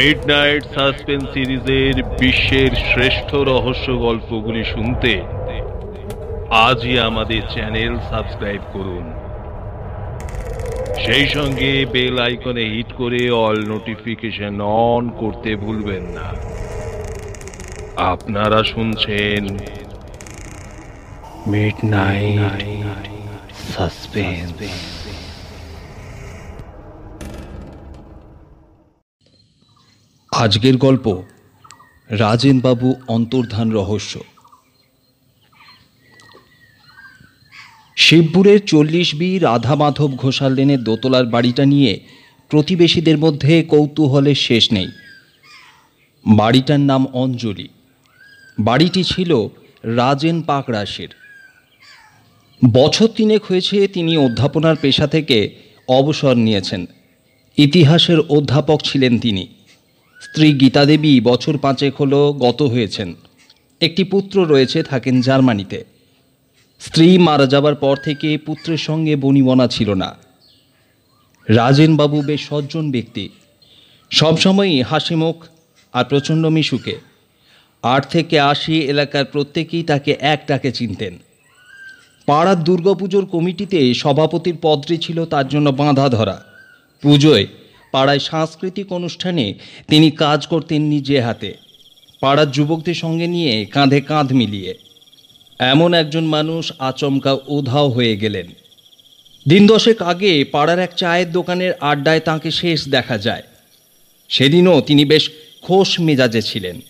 Midnight suspense সিরিজের বিশ্বের শ্রেষ্ঠ রহস্য গল্পগুলি শুনতে আজই আমাদের চ্যানেল সাবস্ক্রাইব করুন। সেই সঙ্গে বেল আইকনে হিট করে অল নোটিফিকেশন অন করতে ভুলবেন না। আপনারা শুনছেন মিডনাইট সাসপেন্স আজকের গল্প রাজেনবাবু অন্তর্ধান রহস্য। শিবপুরের চল্লিশ বি রাধা মাধব ঘোষাল লেনের দোতলার বাড়িটা নিয়ে প্রতিবেশীদের মধ্যে কৌতূহলের শেষ নেই। বাড়িটার নাম অঞ্জলি। বাড়িটি ছিল রাজেন পাকরাশের বছর তিনেক হয়েছে তিনি অধ্যাপনার পেশা থেকে অবসর নিয়েছেন। ইতিহাসের অধ্যাপক ছিলেন তিনি। স্ত্রী গীতা দেবী বছর পাঁচেক হল গত হয়েছেন। একটি পুত্র রয়েছে, থাকেন জার্মানিতে। স্ত্রী মারা যাবার পর থেকে পুত্রের সঙ্গে বনিবনা ছিল না। রাজেনবাবু বেশ সজ্জন ব্যক্তি। সবসময়ই হাসিমুখ আর প্রচণ্ড মিশুকে। আট থেকে আশি এলাকার প্রত্যেকেই তাকে এক ডাকে চিনতেন। পাড়ার দুর্গাপুজোর কমিটিতে সভাপতির পদটি ছিল তার জন্য বাঁধা ধরা। পুজোয় পাড়ায় সাংস্কৃতিক অনুষ্ঠানে তিনি কাজ করতেন নিজে হাতে। পাড়ার যুবকদের সঙ্গে নিয়ে কাঁধে কাঁধ মিলিয়ে। এমন একজন মানুষ আচমকা উধাও হয়ে গেলেন। দিন দশেক আগে পাড়ার এক চায়ের দোকানের আড্ডায় তাঁকে শেষ দেখা যায়। সেদিনও তিনি বেশ খোশ মেজাজে ছিলেন।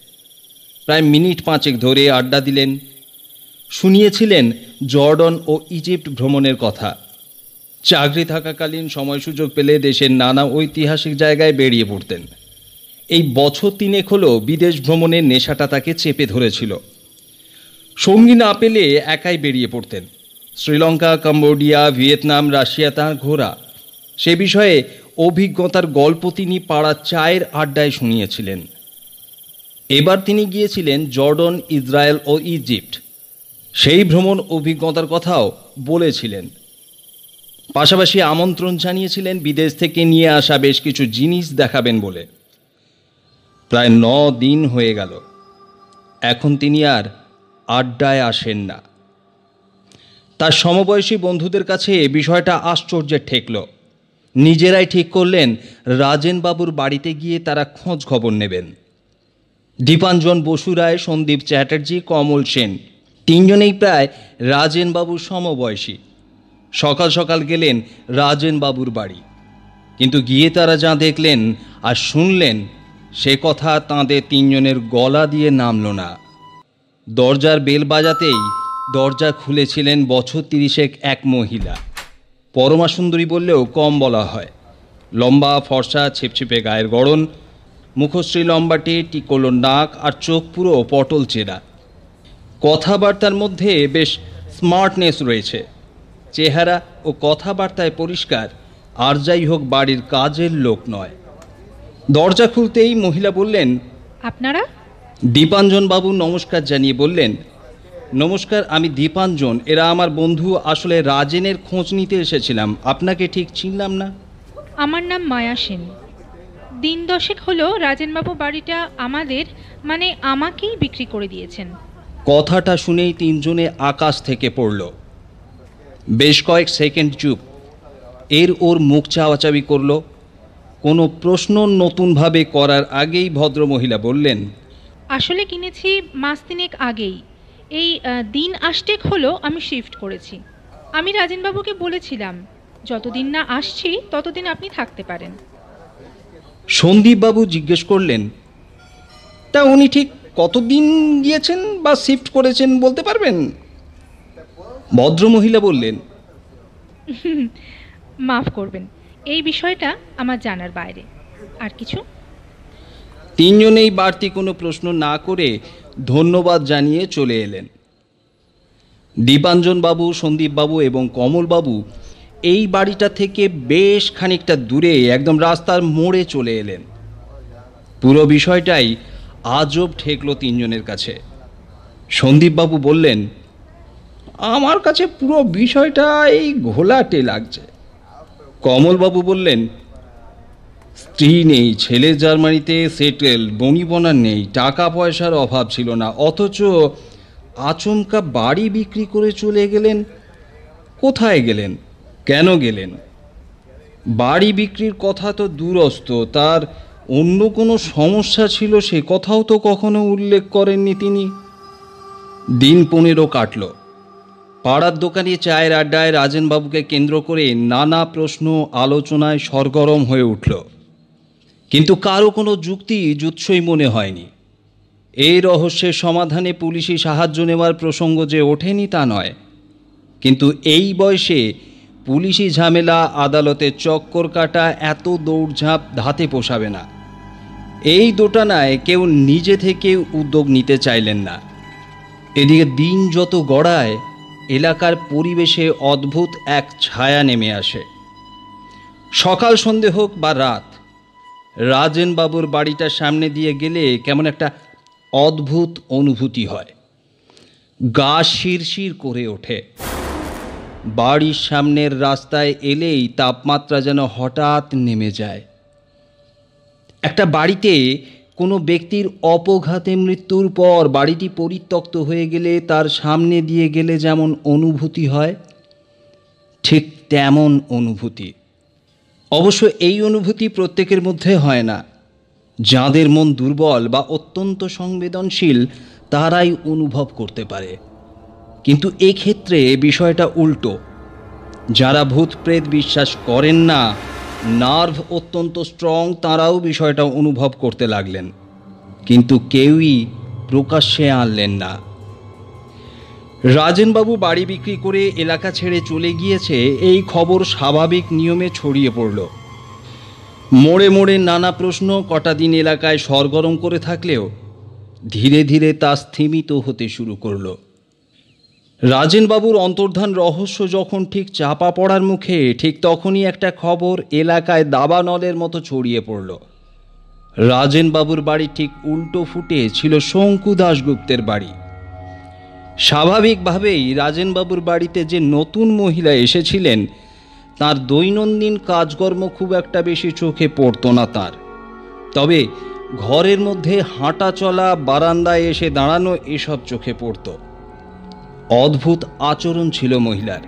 প্রায় মিনিট পাঁচেক ধরে আড্ডা দিলেন। শুনিয়েছিলেন জর্ডন ও ইজিপ্ট ভ্রমণের কথা। চাকরি থাকাকালীন সময় সুযোগ পেলে দেশের নানা ঐতিহাসিক জায়গায় বেরিয়ে পড়তেন। এই বছর তিনেক হলো বিদেশ ভ্রমণের নেশাটা তাকে চেপে ধরেছিল। সঙ্গী না পেলে একাই বেরিয়ে পড়তেন। শ্রীলঙ্কা, কম্বোডিয়া, ভিয়েতনাম, রাশিয়া, তাঁর ঘোরা সে বিষয়ে অভিজ্ঞতার গল্প তিনি পাড়ার চায়ের আড্ডায় শুনিয়েছিলেন। এবার তিনি গিয়েছিলেন জর্ডন, ইসরায়েল ও ইজিপ্ট। সেই ভ্রমণ অভিজ্ঞতার কথাও বলেছিলেন। পাশাপাশি আমন্ত্রণ জানিয়েছিলেন, বিদেশ থেকে নিয়ে আসা বেশ কিছু জিনিস দেখাবেন বলে। প্রায় ন দিন হয়ে গেল। এখন তিনি আর আড্ডায় আসেন না। তার সমবয়সী বন্ধুদের কাছে এ বিষয়টা আশ্চর্যে ঠেকল। নিজেরাই ঠিক করলেন, রাজেনবাবুর বাড়িতে গিয়ে তারা খোঁজ খবর নেবেন। দীপাঞ্জন বসু রায়, সন্দীপ চ্যাটার্জি, কমল সেন, তিনজনেই প্রায় রাজেনবাবুর সমবয়সী। সকাল সকাল গেলেন রাজেনবাবুর বাড়ি। কিন্তু গিয়ে তারা যা দেখলেন আর শুনলেন, সে কথা তাঁদের তিনজনের গলা দিয়ে নামল না। দরজার বেল বাজাতেই দরজা খুলেছিলেন বছর তিরিশেক এক মহিলা। পরমা সুন্দরী বললেও কম বলা হয়। লম্বা ফর্সা, ছিপছিপে গায়ের গড়ন, মুখশ্রী লম্বাটে, টিকলো নাক আর চোখ পুরো পটল চেরা। কথাবার্তার মধ্যে বেশ স্মার্টনেস রয়েছে। চেহারা ও কথাবার্তায় পরিষ্কার আর যাই হোক বাড়ির কাজের লোক নয়। দরজা খুলতেই মহিলা বললেন আপনারা? দীপাঞ্জন বাবু নমস্কার জানিয়ে বললেন নমস্কার আমি দীপাঞ্জন এরা আমার বন্ধু আসলে রাজেনের খোঁজ নিতে এসেছিলাম। আপনাকে ঠিক চিনলাম না? আমার নাম মায়া সেন। দিন দশেক হলো রাজেনবাবু বাড়িটা আমাদের মানে আমাকেই বিক্রি করে দিয়েছেন। কথাটা শুনেই তিনজনে আকাশ থেকে পড়ল। বেশ কয়েক সেকেন্ড চুপ। এর ওর মুখ চাওয়াচাবি করল। কোনো প্রশ্ন নতুনভাবে করার আগেই ভদ্রমহিলা বললেন আসলে কিনেছি মাস তিনেক আগেই। এই দিন আষ্টেক হলো আমি শিফট করেছি। আমি রাজেনবাবুকে বলেছিলাম যতদিন না আসছি ততদিন আপনি থাকতে পারেন। সন্দীপবাবু জিজ্ঞেস করলেন তা উনি ঠিক কতদিন গিয়েছেন বা শিফট করেছেন বলতে পারবেন? ভদ্রমহিলা বললেন মাফ করবেন এই বিষয়টা আমার জানার বাইরে। আর কিছু? তিনজনেই বাড়তি কোনো প্রশ্ন না করে ধন্যবাদ জানিয়ে চলে এলেন। দীপাঞ্জনবাবু সন্দীপবাবু এবং কমলবাবু এই বাড়িটা থেকে বেশ খানিকটা দূরে একদম রাস্তার মোড়ে চলে এলেন। পুরো বিষয়টাই আজব ঠেকলো তিনজনের কাছে। সন্দীপবাবু বললেন আমার কাছে পুরো বিষয়টা এই ঘোলাটে লাগছে। কমলবাবু বললেন, স্ত্রী নেই, ছেলে জার্মানিতে সেটেল বনিবনার নেই টাকা পয়সার অভাব ছিল না, অথচ আচমকা বাড়ি বিক্রি করে চলে গেলেন, কোথায় গেলেন, কেন গেলেন? বাড়ি বিক্রির কথা তো দূরস্থ তার অন্য কোনো সমস্যা ছিল সে কথাও তো কখনো উল্লেখ করেননি তিনি। দিন পনেরো কাটল। পাড়ার দোকানে চায়ের আড্ডায় রাজেনবাবুকে কেন্দ্র করে নানা প্রশ্ন আলোচনায় সরগরম হয়ে উঠল। কিন্তু কারও কোনো যুক্তি জুৎসই মনে হয়নি। এই রহস্যের সমাধানে পুলিশি সাহায্য নেওয়ার প্রসঙ্গ যে ওঠেনি তা নয়। কিন্তু এই বয়সে পুলিশি ঝামেলা, আদালতে চক্কর কাটা, এত দৌড়ঝাঁপ ধাতে পোষাবে না। এই দোটানায় কেউ নিজে থেকে উদ্যোগ নিতে চাইলেন না। এদিকে দিন যত গড়ায় এলাকার পরিবেশে অদ্ভুত এক ছায়া নেমে আসে। সকাল সন্ধে হোক বা রাত রাজেন বাবুর বাড়িটার সামনে দিয়ে গেলে কেমন একটা অদ্ভুত অনুভূতি হয়। গা শিরশির করে ওঠে। বাড়ির সামনের রাস্তায় এলেই তাপমাত্রা যেন হঠাৎ নেমে যায়। একটা বাড়িতে কোনো ব্যক্তির অপঘাতে মৃত্যুর পর বাড়িটি পরিত্যক্ত হয়ে গেলে তার সামনে দিয়ে গেলে যেমন অনুভূতি হয়, ঠিক তেমন অনুভূতি। অবশ্য এই অনুভূতি প্রত্যেকের মধ্যে হয় না। যাদের মন দুর্বল বা অত্যন্ত সংবেদনশীল, তারাই অনুভব করতে পারে। কিন্তু এক্ষেত্রে বিষয়টা উল্টো। যারা ভূত প্রেত বিশ্বাস করেন না নার্ভ অত্যন্ত স্ট্রং, তারাও বিষয়টা অনুভব করতে লাগলেন। কিন্তু কেউই প্রকাশ্যে আনলেন না। রাজেনবাবু বাড়ি বিক্রি করে এলাকা ছেড়ে চলে গিয়েছে, এই খবর স্বাভাবিক নিয়মে ছড়িয়ে পড়ল। মোড়ে মোড়ে নানা প্রশ্ন, কটা দিন এলাকায় সরগরম করে থাকলেও ধীরে ধীরে তা স্থিমিত হতে শুরু করল। রাজেনবাবুর অন্তর্ধান রহস্য যখন ঠিক চাপা পড়ার মুখে, ঠিক তখনই একটা খবর এলাকায় দাবানলের মতো ছড়িয়ে পড়ল। রাজেনবাবুর বাড়ি ঠিক উল্টো ফুটে ছিল শঙ্কু দাশগুপ্তের বাড়ি। স্বাভাবিকভাবেই রাজেনবাবুর বাড়িতে যে নতুন মহিলা এসেছিলেন, তার দৈনন্দিন কাজকর্ম খুব একটা বেশি চোখে পড়তো না তার। তবে ঘরের মধ্যে হাঁটা চলা বারান্দায় এসে দাঁড়ানো এসব চোখে পড়তো। অদ্ভুত আচরণ ছিল মহিলার।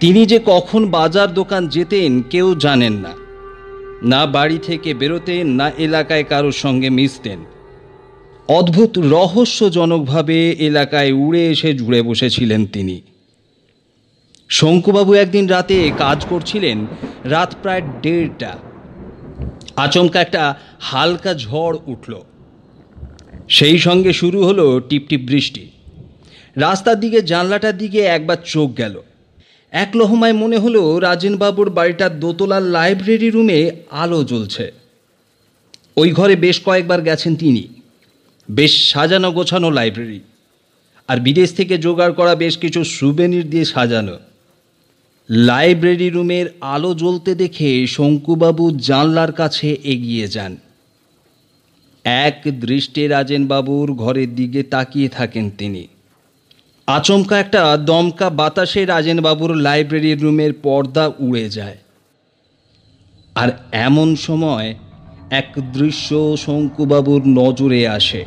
তিনি যে কখন বাজার দোকান যেতেন কেউ জানেন না। না বাড়ি থেকে বেরোতেন, না এলাকায় কারোর সঙ্গে মিশতেন। অদ্ভুত রহস্যজনকভাবে এলাকায় উড়ে এসে জুড়ে বসেছিলেন তিনি। শঙ্কুবাবু একদিন রাতে কাজ করছিলেন রাত প্রায় দেড়টা। আচমকা একটা হালকা ঝড় উঠল। সেই সঙ্গে শুরু হলো টিপটিপ বৃষ্টি। রাস্তার দিকে, জানলাটার দিকে একবার চোখ গেল। এক লহমায় মনে হলো রাজেনবাবুর বাড়িটার দোতলার লাইব্রেরি রুমে আলো জ্বলছে। ওই ঘরে বেশ কয়েকবার গেছেন তিনি। বেশ সাজানো গোছানো লাইব্রেরি। আর বিদেশ থেকে জোগাড় করা বেশ কিছু সুবেনির দিয়ে সাজানো। লাইব্রেরি রুমের আলো জ্বলতে দেখে শঙ্কুবাবু জানলার কাছে এগিয়ে যান। এক দৃষ্টে রাজেনবাবুর ঘরের দিকে তাকিয়ে থাকেন তিনি। আচমকা একটা দমকা বাতাসে রাজেনবাবুর লাইব্রেরি রুমের পর্দা উড়ে যায়। আর এমন সময় এক দৃশ্য শঙ্কুবাবুর নজরে আসে।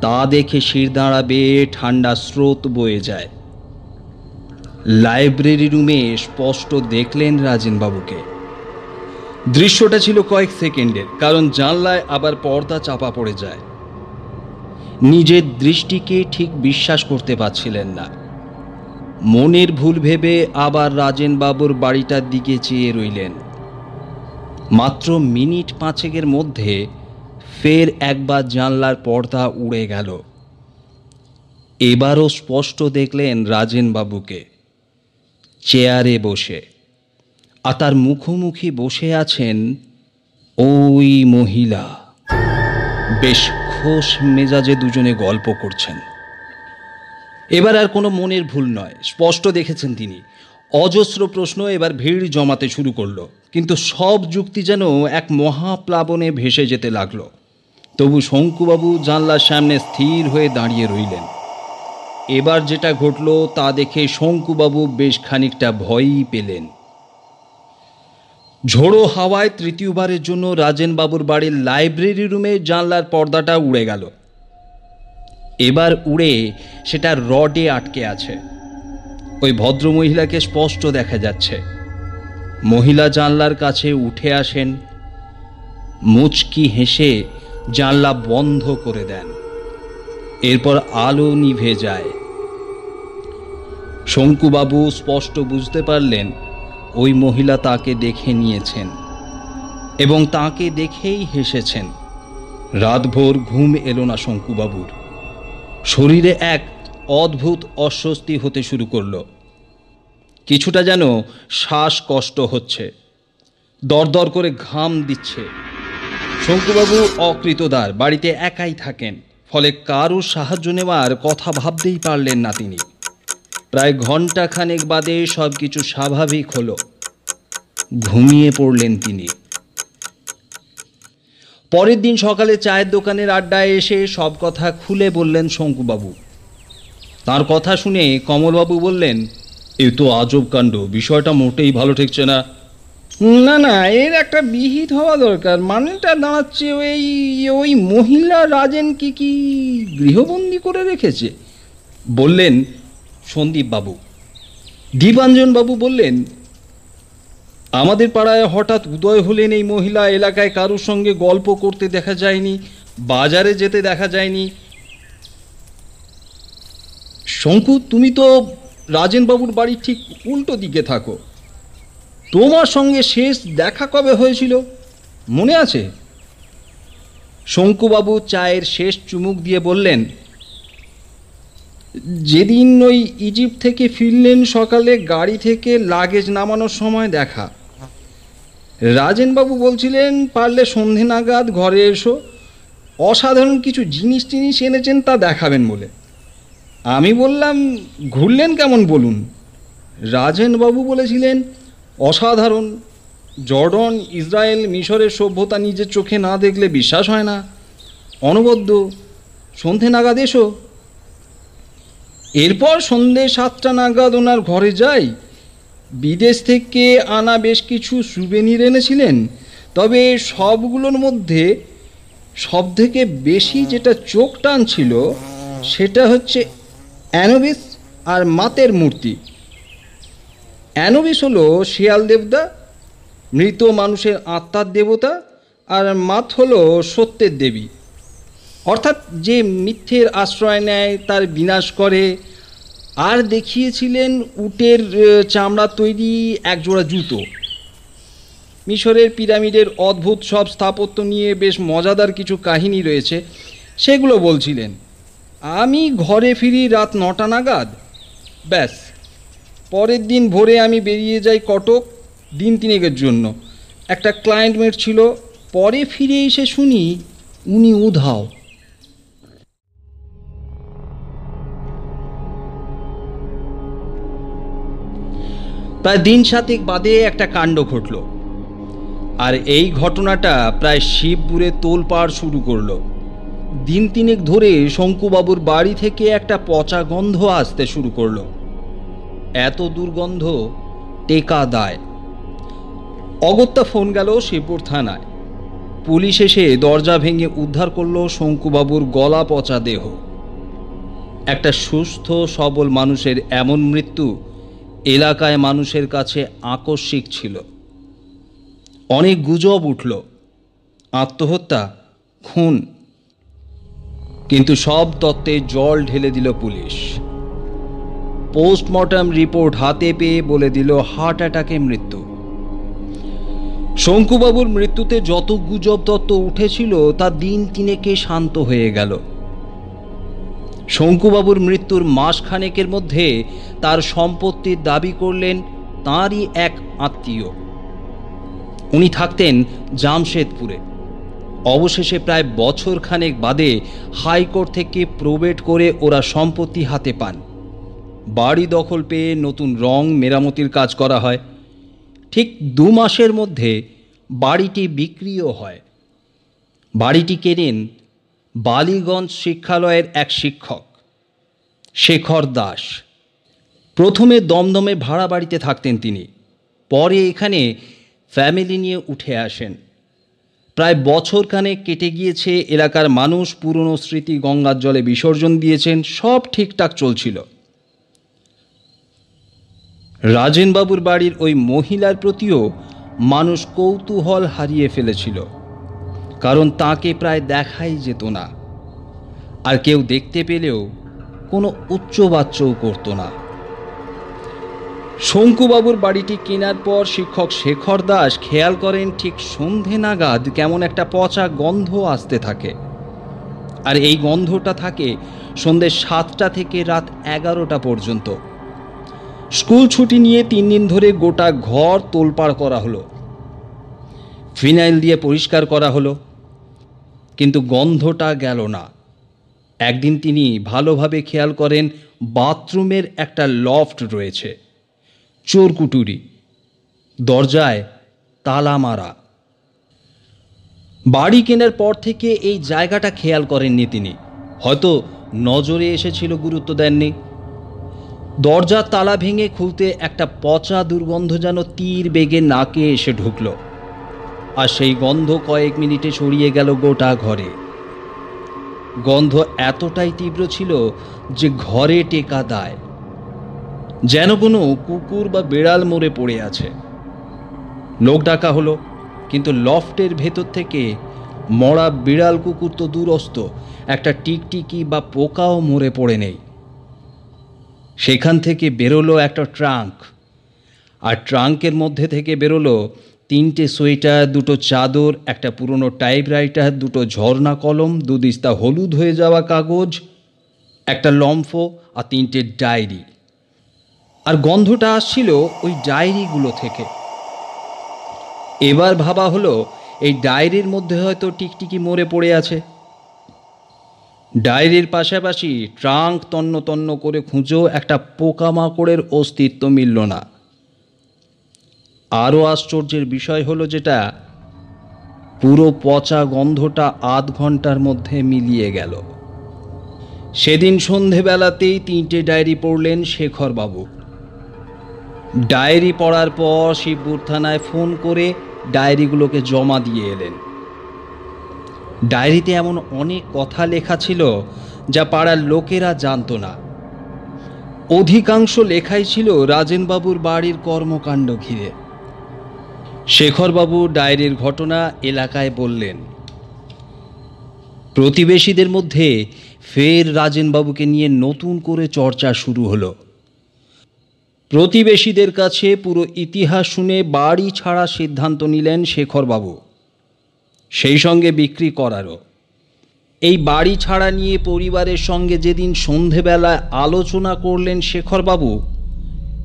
তা দেখে শির দাঁড়াবে, ঠান্ডা স্রোত বয়ে যায়। লাইব্রেরি রুমে স্পষ্ট দেখলেন রাজেনবাবুকে। দৃশ্যটা ছিল কয়েক সেকেন্ডের, কারণ জানলায় আবার পর্দা চাপা পড়ে যায়। নিজের দৃষ্টিকে ঠিক বিশ্বাস করতে পারছিলেন না। মনের ভুল ভেবে আবার রাজেনবাবুর বাড়িটার দিকে চেয়ে রইলেন। মাত্র মিনিট পাঁচেকের মধ্যে ফের একবার জানলার পর্দা উড়ে গেল। এবারও স্পষ্ট দেখলেন রাজেনবাবুকে। চেয়ারে বসে। আর তার মুখোমুখি বসে আছেন ওই মহিলা। বেশ খোশ মেজাজে দুজনে গল্প করছেন। এবার আর কোনো মনের ভুল নয়, স্পষ্ট দেখেছেন তিনি। অজস্র প্রশ্ন এবার ভিড় জমাতে শুরু করল, কিন্তু সব যুক্তি যেন এক মহাপ্লাবনে ভেসে যেতে লাগল। তবু শঙ্কুবাবু জানলার সামনে স্থির হয়ে দাঁড়িয়ে রইলেন। এবার যেটা ঘটলো তা দেখে শঙ্কুবাবু বেশ খানিকটা ভয়ই পেলেন। ঝোড়ো হাওয়ায় তৃতীয়বারের জন্য রাজেনবাবুর বাড়ির লাইব্রেরি রুমে জানলার পর্দাটা উড়ে গেল। এবার উড়ে সেটা রডে আটকে আছে। ওই ভদ্রমহিলাকে স্পষ্ট দেখা যাচ্ছে। মহিলা জানলার কাছে উঠে আসেন। মুচকি হেসে জানলা বন্ধ করে দেন। এরপর আলো নিভে যায়। শঙ্কুবাবু স্পষ্ট বুঝতে পারলেন ওই মহিলা তাকে দেখে নিয়েছেন এবং তাকে দেখেই হেসেছেন। রাতভর ঘুম এলো না শঙ্কুবাবুর। শরীরে এক অদ্ভুত অস্বস্তি হতে শুরু করল। কিছুটা যেন শ্বাসকষ্ট হচ্ছে। দরদর করে ঘাম দিচ্ছে। শঙ্কুবাবু অকৃতদার, বাড়িতে একাই থাকেন, ফলে কারোর সাহায্য নেওয়ার কথা ভাবতেই পারলেন না তিনি। প্রায় ঘণ্টা খানেক বাদে সব কিছু স্বাভাবিক হলো। ঘুমিয়ে পড়লেন তিনি। পরের দিন সকালে চায়ের দোকানের আড্ডায় এসে সব কথা খুলে বললেন শঙ্কুবাবু। তার কথা শুনে কমলবাবু বললেন এ তো আজব কাণ্ড বিষয়টা মোটেই ভালো ঠেকছে না। না না এর একটা বিহিত হওয়া দরকার। মানেটা দাঁড়াচ্ছে ওই ওই মহিলা রাজেনকে কি গৃহবন্দী করে রেখেছে? বললেন সন্দীপবাবু দীপাঞ্জনবাবু বললেন, আমাদের পাড়ায় হঠাৎ উদয় হলেন এই মহিলা, এলাকায় কারোর সঙ্গে গল্প করতে দেখা যায়নি, বাজারে যেতে দেখা যায়নি। শঙ্কু, তুমি তো রাজেনবাবুর বাড়ির ঠিক উল্টো দিকে থাকো। তোমার সঙ্গে শেষ দেখা কবে হয়েছিল, মনে আছে? শঙ্কুবাবু চায়ের শেষ চুমুক দিয়ে বললেন যেদিন ওই ইজিপ্ট থেকে ফিরলেন সকালে গাড়ি থেকে লাগেজ নামানোর সময় দেখা। রাজেনবাবু বলছিলেন, পারলে সন্ধে নাগাদ ঘরে এসো। অসাধারণ কিছু জিনিস টিনিস এনেছেন তা দেখাবেন বলে। আমি বললাম, ঘুরলেন কেমন বলুন? রাজেনবাবু বলেছিলেন, অসাধারণ। জর্ডন, ইসরায়েল মিশরের সভ্যতা নিজের চোখে না দেখলে বিশ্বাস হয় না। অনবদ্য। সন্ধে নাগাদ এসো। এরপর সন্ধে সাতটা নাগাদ ওনার ঘরে যাই। বিদেশ থেকে আনা বেশ কিছু সুবেনির এনেছিলেন। তবে সবগুলোর মধ্যে সব থেকে বেশি যেটা চোখ টানছিল, সেটা হচ্ছে অ্যানোবিস আর মাতের মূর্তি। অ্যানোবিস হলো শিয়াল দেবতা, মৃত মানুষের আত্মার দেবতা, আর মাত হলো সত্যের দেবী। অর্থাৎ যে মিথ্যের আশ্রয় নেয়, তার বিনাশ করে। আর দেখিয়েছিলেন উটের চামড়া তৈরি একজোড়া জুতো। মিশরের পিরামিডের অদ্ভুত সব স্থাপত্য নিয়ে বেশ মজাদার কিছু কাহিনী রয়েছে। সেগুলো বলছিলেন, আমি ঘরে ফিরি রাত নটা নাগাদ। ব্যাস, পরের দিন ভোরে আমি বেরিয়ে যাই কটক দিন তিনেকের জন্য। একটা ক্লায়েন্ট মেট ছিল, পরে ফিরে এসে শুনি উনি উধাও। প্রায় দিন সাতেক বাদে একটা কাণ্ড ঘটল। আর এই ঘটনাটা প্রায় শিবপুরে তোলপাড় শুরু করল। দিন তিনেক ধরে শঙ্কুবাবুর বাড়ি থেকে একটা পচা গন্ধ আসতে শুরু করল। এত দুর্গন্ধ টেকা দায়। অগত্যা ফোন গেল শিবপুর থানায়। পুলিশ এসে দরজা ভেঙে উদ্ধার করল শঙ্কুবাবুর গলা পচা দেহ। একটা সুস্থ, সবল মানুষের এমন মৃত্যু এলাকায় মানুষের কাছে আকস্মিক ছিল। অনেক গুজব উঠল। আত্মহত্যা, খুন। কিন্তু সব তত্ত্বে জল ঢেলে দিল পুলিশ। পোস্টমর্টম রিপোর্ট হাতে পেয়ে বলে দিল হার্ট অ্যাটাকে মৃত্যু। শঙ্কুবাবুর মৃত্যুতে যত গুজব তত্ত্ব উঠেছিল, তা দিন তিনেকে শান্ত হয়ে গেল। শঙ্কুবাবুর মৃত্যুর মাসখানেকের মধ্যে তার সম্পত্তির দাবি করলেন তাঁরই এক আত্মীয়। উনি থাকতেন জামশেদপুরে। অবশেষে প্রায় বছর খানেক বাদে হাইকোর্ট থেকে প্রবেট করে ওরা সম্পত্তি হাতে পান। বাড়ি দখল পেয়ে নতুন রং মেরামতির কাজ করা হয়। ঠিক দু মাসের মধ্যে বাড়িটি বিক্রিও হয়। বাড়িটি কেনেন বালিগঞ্জ শিক্ষালয়ের এক শিক্ষক, শেখর দাস। প্রথমে দমদমে ভাড়া বাড়িতে থাকতেন তিনি। পরে এখানে ফ্যামিলি নিয়ে উঠে আসেন। প্রায় বছরখানেক কেটে গিয়েছে, এলাকার মানুষ পুরনো স্মৃতি গঙ্গার জলে বিসর্জন দিয়েছেন, সব ঠিকঠাক চলছিল। রাজেনবাবুর বাড়ির ওই মহিলার প্রতিও মানুষ কৌতূহল হারিয়ে ফেলেছিল। কারণ তাকে প্রায় দেখাই যেত না। আর কেউ দেখতে পেলেও কোনো উচ্চবাচ্যও করতো না। শঙ্কুবাবুর বাড়িটি কেনার পর শিক্ষক শেখর দাস খেয়াল করেন ঠিক সন্ধে নাগাদ কেমন একটা পচা গন্ধ আসতে থাকে। আর এই গন্ধটা থাকে সন্ধে সাতটা থেকে রাত এগারোটা পর্যন্ত। স্কুল ছুটি নিয়ে তিন দিন ধরে গোটা ঘর তোলপাড় করা হলো। ফিনাইল দিয়ে পরিষ্কার করা হলো। কিন্তু গন্ধটা গেল না। একদিন তিনি ভালোভাবে খেয়াল করেন, বাথরুমের একটা লফট রয়েছে। চোরকুটুরি দরজায় তালা মারা। বাড়ি কেনার পর থেকে এই জায়গাটা খেয়াল করেননি তিনি। হয়তো নজরে এসেছিল গুরুত্ব দেননি। দরজার তালা ভেঙে খুলতে একটা পচা দুর্গন্ধ যেন তীর বেগে নাকে এসে ঢুকলো। আর সেই গন্ধ কয়েক মিনিটে ছড়িয়ে গেল গোটা ঘরে। গন্ধ এতটাই তীব্র ছিল যে ঘরে টেকা দায়। যেন কোনো কুকুর বা বেড়াল মরে পড়ে আছে। লোক ডাকা হলো, কিন্তু লফটের ভেতর থেকে মরা বিড়াল কুকুর তো দূরস্থ একটা টিকটিকি বা পোকাও মরে পড়ে নেই। সেখান থেকে বেরোলো একটা ট্রাঙ্ক, আর ট্রাঙ্কের মধ্যে থেকে বেরোলো তিনটে সোয়েটার, দুটো চাদর, একটা পুরনো টাইপরাইটার, দুটো ঝর্ণা কলম দুদিস্তা হলুদ হয়ে যাওয়া কাগজ, একটা লম্ফ আর তিনটে ডায়েরি। আর গন্ধটা আসছিল ওই ডায়েরিগুলো থেকে। এবার ভাবা হলো এই ডায়েরির মধ্যে হয়তো টিকটিকি মরে পড়ে আছে। ডায়েরির পাশাপাশি ট্রাঙ্ক তন্ন তন্ন করে খুঁজেও একটা পোকামাকড়ের অস্তিত্ব মিলল না। আরও আশ্চর্যের বিষয় হলো যেটা, পুরো পচা গন্ধটা আধ ঘণ্টার মধ্যে মিলিয়ে গেল। সেদিন সন্ধেবেলাতেই তিনটে ডায়েরি পড়লেন শেখরবাবু। ডায়েরি পড়ার পর শিবপুর থানায় ফোন করে ডায়েরিগুলোকে জমা দিয়ে এলেন। ডায়েরিতে এমন অনেক কথা লেখা ছিল যা পাড়ার লোকেরা জানতো না। অধিকাংশ লেখাই ছিল রাজেনবাবুর বাড়ির কর্মকাণ্ড ঘিরে। শেখরবাবু ডায়েরির ঘটনা এলাকায় বললেন, প্রতিবেশীদের মধ্যে ফের রাজেনবাবুকে নিয়ে নতুন করে চর্চা শুরু হলো। প্রতিবেশীদের কাছে পুরো ইতিহাস শুনে বাড়ি ছাড়া সিদ্ধান্ত নিলেন শেখরবাবু। সেই সঙ্গে বিক্রি করারও। এই বাড়ি ছাড়া নিয়ে পরিবারের সঙ্গে যেদিন সন্ধেবেলায় আলোচনা করলেন শেখরবাবু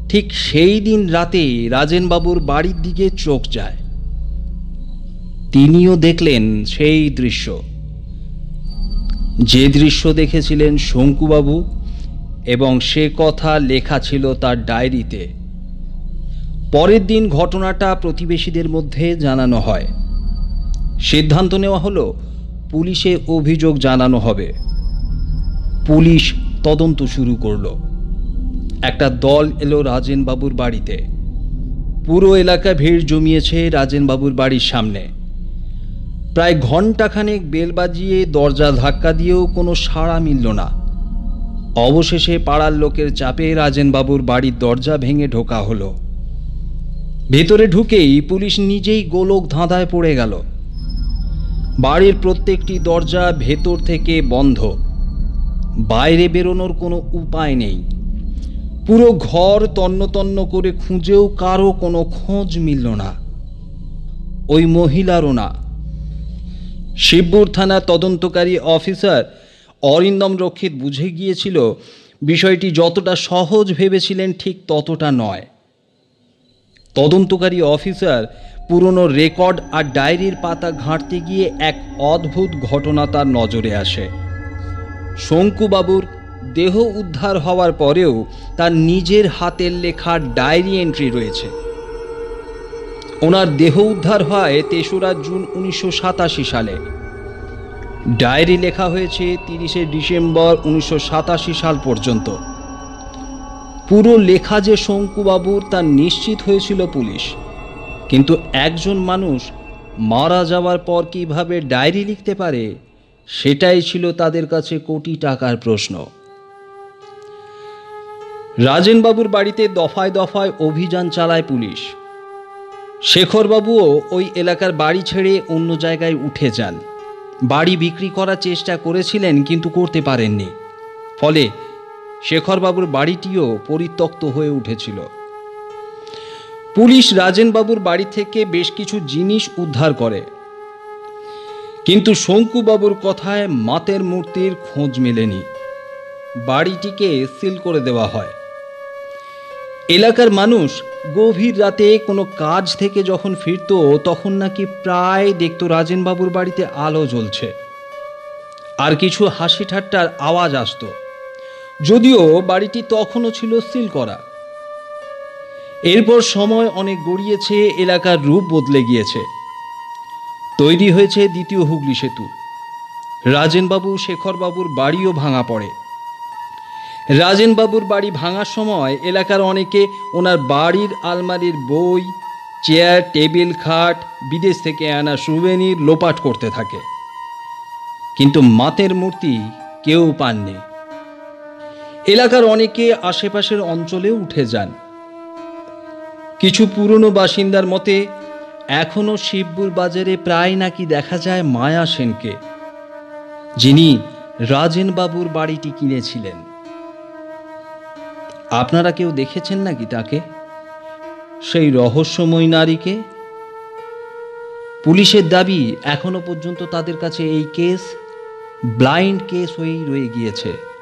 ঠিক সেই দিন রাতে রাজেনবাবুর বাড়ির দিকে চোখ যায়। তিনিও দেখলেন সেই দৃশ্য। যে দৃশ্য দেখেছিলেন শঙ্কুবাবু এবং সে কথা লেখা ছিল তার ডায়েরিতে। পরের দিন ঘটনাটা প্রতিবেশীদের মধ্যে জানানো হয়। সিদ্ধান্ত নেওয়া হলো, পুলিশে অভিযোগ জানানো হবে। পুলিশ তদন্ত শুরু করল। একটা দল এলো রাজেনবাবুর বাড়িতে। পুরো এলাকা ভিড় জমিয়েছে রাজেনবাবুর বাড়ির সামনে। প্রায় ঘণ্টাখানেক বেল বাজিয়ে দরজা ধাক্কা দিয়েও কোনো সাড়া মিলল না। অবশেষে পাড়ার লোকের চাপে রাজেনবাবুর বাড়ির দরজা ভেঙে ঢোকা হলো। ভেতরে ঢুকেই পুলিশ নিজেই গোলক ধাঁধায় পড়ে গেল। বাড়ির প্রত্যেকটি দরজা ভেতর থেকে বন্ধ। বাইরে বেরোনোর কোনো উপায় নেই। পুরো ঘর তন্ন তন্ন করে খুঁজেও কারও কোনো খোঁজ মিলল না। ওই মহিলারও না। শিবপুর থানার তদন্তকারী অফিসার অরিন্দম রক্ষিত বুঝে গিয়েছিল, বিষয়টি যতটা সহজ ভেবেছিলেন ঠিক ততটা নয়। তদন্তকারী অফিসার পুরনো রেকর্ড আর ডায়েরির পাতা ঘাঁটতে গিয়ে এক অদ্ভুত ঘটনা তার নজরে আসে। শঙ্কুবাবুর দেহ উদ্ধার হওয়ার পরেও তার নিজের হাতের লেখা ডায়েরি এন্ট্রি রয়েছে। ওনার দেহ উদ্ধার হয় তেসরা জুন উনিশশো সাতাশি সালে। ডায়েরি লেখা হয়েছে তিরিশে ডিসেম্বর উনিশশো সাতাশি সাল পর্যন্ত। পুরো লেখা যে শঙ্কুবাবুর তা নিশ্চিত হয়েছিল পুলিশ। কিন্তু একজন মানুষ মারা যাওয়ার পর কীভাবে ডায়েরি লিখতে পারে, সেটাই ছিল তাদের কাছে কোটি টাকার প্রশ্ন। রাজেনবাবুর বাড়িতে দফায় দফায় অভিযান চালায় পুলিশ। শেখরবাবুও ওই এলাকার বাড়ি ছেড়ে অন্য জায়গায় উঠে যান। বাড়ি বিক্রি করার চেষ্টা করেছিলেন কিন্তু করতে পারেননি। ফলে শেখরবাবুর বাড়িটিও পরিত্যক্ত হয়ে উঠেছিল। পুলিশ রাজেনবাবুর বাড়ি থেকে বেশ কিছু জিনিস উদ্ধার করে। কিন্তু শঙ্কুবাবুর কথায় মাতের মূর্তির খোঁজ মেলেনি। বাড়িটিকে সিল করে দেওয়া হয়। এলাকার মানুষ গভীর রাতে কোনো কাজ থেকে যখন ফিরতো, তখন নাকি প্রায় দেখতো রাজেনবাবুর বাড়িতে আলো জ্বলছে। আর কিছু হাসি ঠাট্টার আওয়াজ আসতো। যদিও বাড়িটি তখনও ছিল সিল করা। এরপর সময় অনেক গড়িয়েছে, এলাকার রূপ বদলে গিয়েছে। তৈরি হয়েছে দ্বিতীয় হুগলি সেতু। রাজেনবাবু শেখরবাবুর বাড়িও ভাঙা পড়ে। রাজেনবাবুর বাড়ি ভাঙার সময় এলাকার অনেকে ওনার বাড়ির আলমারির বই, চেয়ার, টেবিল, খাট, বিদেশ থেকে আনা সুবেনির লোপাট করতে থাকে। কিন্তু মাতের মূর্তি কেউ পাননি। এলাকার অনেকে আশেপাশের অঞ্চলে উঠে যান। কিছু পুরনো বাসিন্দার মতে এখনও শিবপুর বাজারে প্রায় নাকি দেখা যায় মায়া সেনকে, যিনি রাজেনবাবুর বাড়িটি কিনেছিলেন। আপনারা কেউ দেখেছেন নাকি তাকে? সেই রহস্যময় নারীকে? পুলিশের দাবি এখনও পর্যন্ত তাদের কাছে এই কেস, ব্লাইন্ড কেস হয়েই রয়ে গিয়েছে।